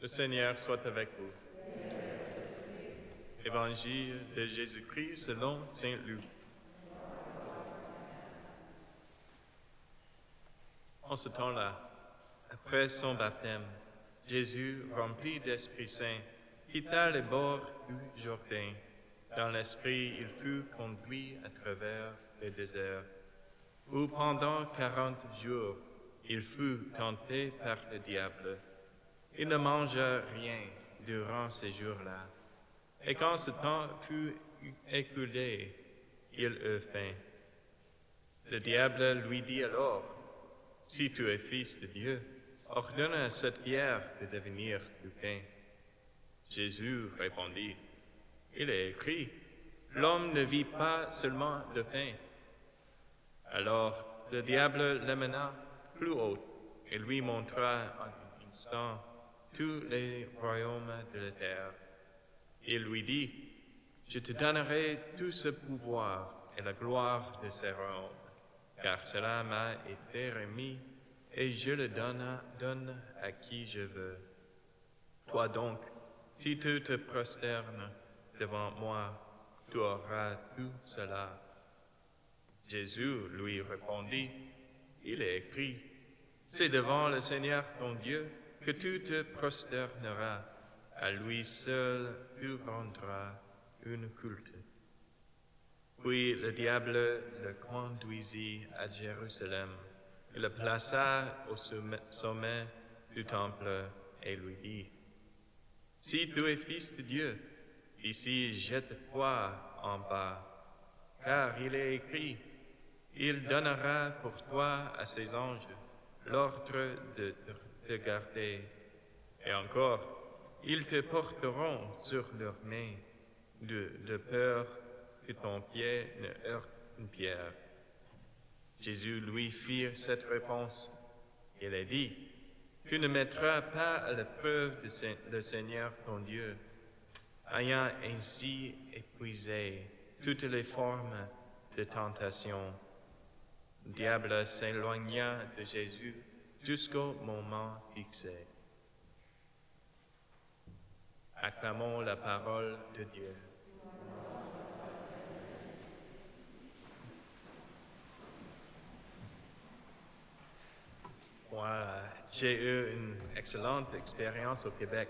Le Seigneur soit avec vous. Évangile de Jésus-Christ selon Saint Luc. En ce temps-là, après son baptême, Jésus, rempli d'Esprit Saint, quitta les bords du Jourdain. Dans l'Esprit, il fut conduit à travers le désert, où pendant quarante jours, il fut tenté par le diable. Il ne mangea rien durant ces jours-là. Et quand ce temps fut écoulé, il eut faim. Le diable lui dit alors, Si tu es fils de Dieu, ordonne à cette pierre de devenir du pain. Jésus répondit, Il est écrit, L'homme ne vit pas seulement de pain. Alors le diable l'amena plus haut et lui montra en un instant tous les royaumes de la terre. Il lui dit, Je te donnerai tout ce pouvoir et la gloire de ces royaumes, car cela m'a été remis et je le donne, donne à qui je veux. Toi donc, si tu te prosternes devant moi, tu auras tout cela. Jésus lui répondit, Il est écrit, c'est devant le Seigneur ton Dieu que tu te prosterneras. À lui seul tu rendras une culte. Puis le diable le conduisit à Jérusalem. Il le plaça au sommet du temple et lui dit, Si tu es fils de Dieu, ici jette-toi en bas, car il est écrit, il donnera pour toi à ses anges l'ordre de te garder. Et encore, ils te porteront sur leurs mains, de, peur que ton pied ne heurte une pierre. Jésus lui fit cette réponse. Il a dit, Tu ne mettras pas à l'épreuve le Seigneur ton Dieu, ayant ainsi épuisé toutes les formes de tentation. Le diable s'éloigna de Jésus jusqu'au moment fixé. Acclamons la parole de Dieu. Moi, j'ai eu une excellente expérience au Québec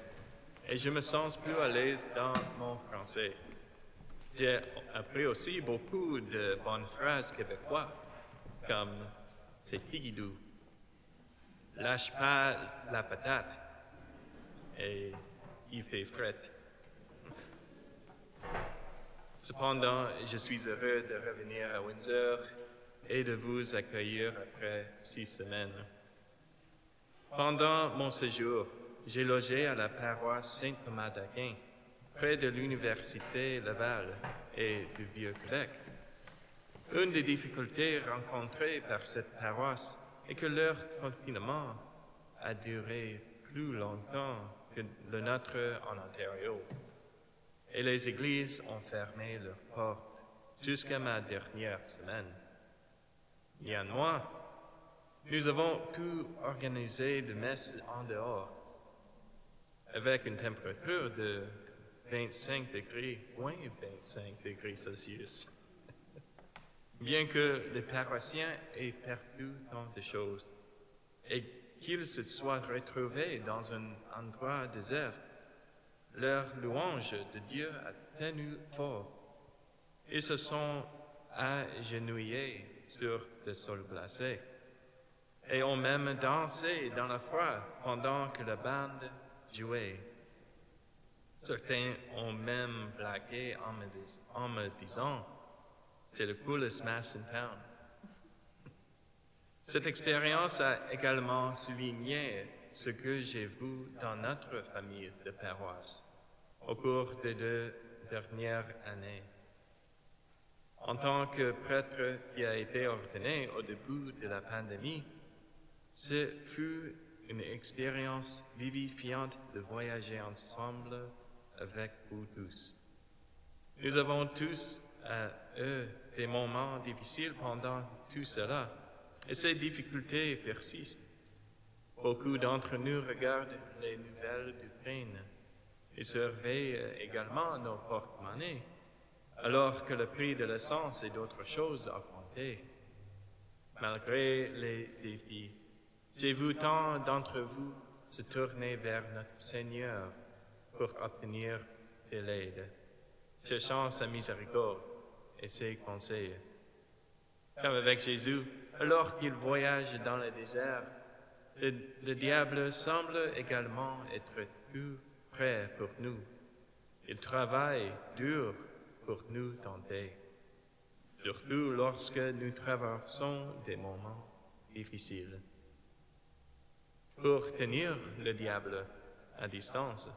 et je me sens plus à l'aise dans mon français. J'ai appris aussi beaucoup de bonnes phrases québécoises, comme c'est tigidou, lâche pas la patate et il fait fret. Cependant, je suis heureux de revenir à Windsor et de vous accueillir après six semaines. Pendant mon séjour, j'ai logé à la paroisse Saint-Thomas d'Aquin, près de l'Université Laval et du Vieux-Québec. Une des difficultés rencontrées par cette paroisse est que leur confinement a duré plus longtemps que le nôtre en Ontario. Et les églises ont fermé leurs portes jusqu'à ma dernière semaine. Néanmoins, nous avons pu organiser des messes en dehors avec une température de 25 degrés, moins 25 degrés Celsius. Bien que les paroissiens aient perdu tant de choses et qu'ils se soient retrouvés dans un endroit désert, leur louange de Dieu a tenu fort. Ils se sont agenouillés sur le sol glacé et ont même dansé dans la foi pendant que la bande jouait. Certains ont même blagué en me, disant, c'est le coolest mass in town. Cette expérience a également souligné ce que j'ai vu dans notre famille de paroisse au cours des deux dernières années. En tant que prêtre qui a été ordonné au début de la pandémie, ce fut une expérience vivifiante de voyager ensemble avec vous tous. Nous avons tous à eux des moments difficiles pendant tout cela, et ces difficultés persistent. Beaucoup d'entre nous regardent les nouvelles d'Ukraine et surveillent également nos porte-monnaies, alors que le prix de l'essence et d'autres choses a augmenté. Malgré les défis, j'ai vu tant d'entre vous se tourner vers notre Seigneur pour obtenir de l'aide, cherchant sa miséricorde et ses conseils. Comme avec Jésus, alors qu'il voyage dans le désert, le, le, diable semble également être tout prêt pour nous. Il travaille dur pour nous tenter, surtout lorsque nous traversons des moments difficiles. Pour tenir le diable à distance,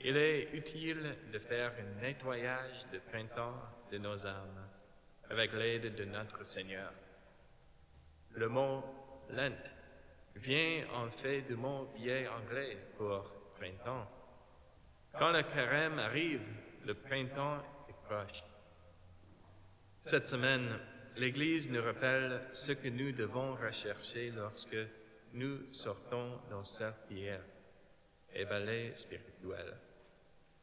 il est utile de faire un nettoyage de printemps de nos âmes avec l'aide de notre Seigneur. Le mot Lent vient en fait du mot vieil anglais pour printemps. Quand le carême arrive, le printemps est proche. Cette semaine, l'Église nous rappelle ce que nous devons rechercher lorsque nous sortons nos serpillères et balais spirituels.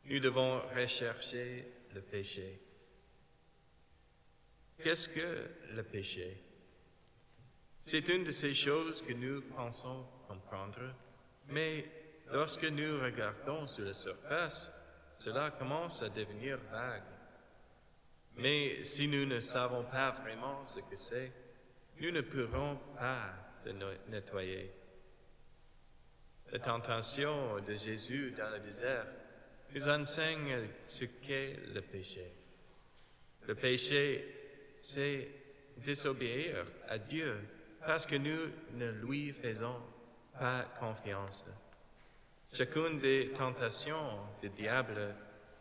Nous devons rechercher le péché. Qu'est-ce que le péché? C'est une de ces choses que nous pensons comprendre, mais lorsque nous regardons sur la surface, cela commence à devenir vague. Mais si nous ne savons pas vraiment ce que c'est, nous ne pourrons pas le nettoyer. La tentation de Jésus dans le désert nous enseigne ce qu'est le péché. Le péché, c'est désobéir à Dieu parce que nous ne lui faisons pas confiance. Chacune des tentations du diable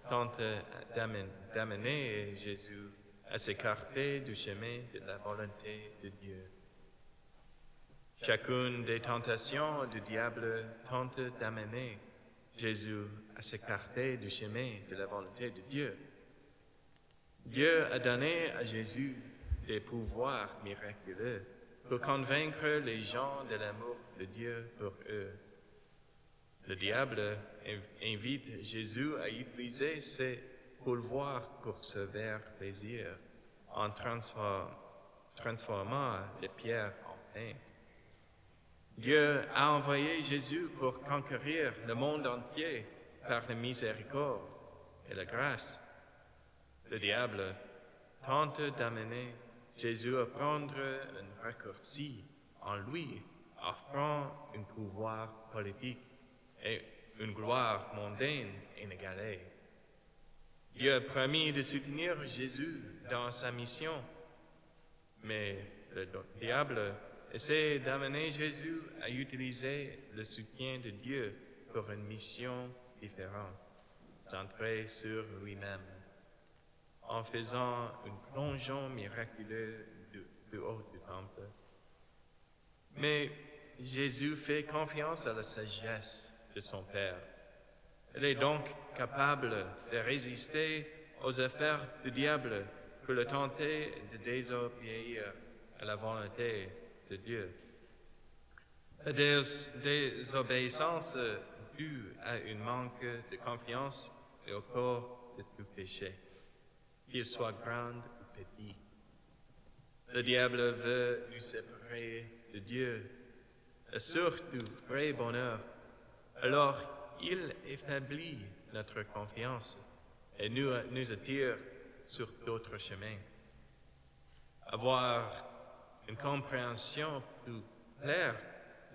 tente d'amener Jésus à s'écarter du chemin de la volonté de Dieu. Chacune des tentations du diable tente d'amener Jésus à s'écarter du chemin de la volonté de Dieu. Dieu a donné à Jésus des pouvoirs miraculeux pour convaincre les gens de l'amour de Dieu pour eux. Le diable invite Jésus à utiliser ses pouvoirs pour se faire plaisir en transformant les pierres en pain. Dieu a envoyé Jésus pour conquérir le monde entier par la miséricorde et la grâce. Le diable tente d'amener Jésus à prendre un raccourci en lui, offrant un pouvoir politique et une gloire mondaine inégalée. Dieu a promis de soutenir Jésus dans sa mission, mais le diable essaie d'amener Jésus à utiliser le soutien de Dieu pour une mission différente, centrée sur lui-même, en faisant un plongeon miraculeux du, haut du temple. Mais Jésus fait confiance à la sagesse de son Père. Il est donc capable de résister aux affaires du diable pour le tenter de désobéir à la volonté de Dieu. La désobéissance due à un manque de confiance est au corps de tout péché, qu'il soit grand ou petit. Le diable veut nous séparer de Dieu, et surtout vrai bonheur. Alors, il établit notre confiance et nous, nous attire sur d'autres chemins. Avoir une compréhension plus claire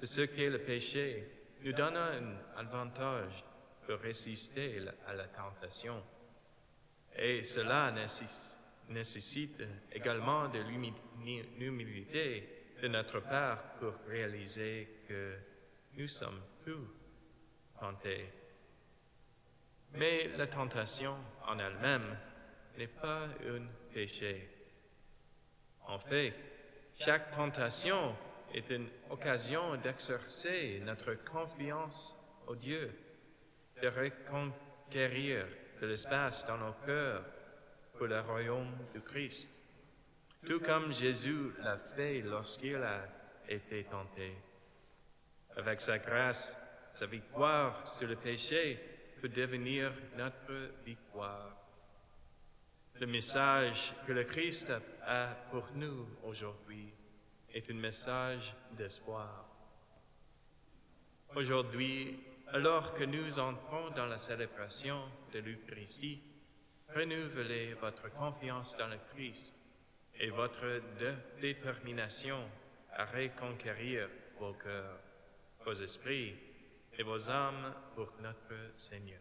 de ce qu'est le péché nous donne un avantage pour résister à la tentation. Et cela nécessite également de l'humilité de notre part pour réaliser que nous sommes tous tentés. Mais la tentation en elle-même n'est pas un péché. En fait, chaque tentation est une occasion d'exercer notre confiance au Dieu, de reconquérir de l'espace dans nos cœurs pour le royaume de Christ, tout comme Jésus l'a fait lorsqu'il a été tenté. Avec sa grâce, sa victoire sur le péché peut devenir notre victoire. Le message que le Christ a pour nous aujourd'hui est un message d'espoir. Aujourd'hui, alors que nous entrons dans la célébration de l'Eucharistie, renouvelez votre confiance dans le Christ et votre détermination à reconquérir vos cœurs, vos esprits et vos âmes pour notre Seigneur.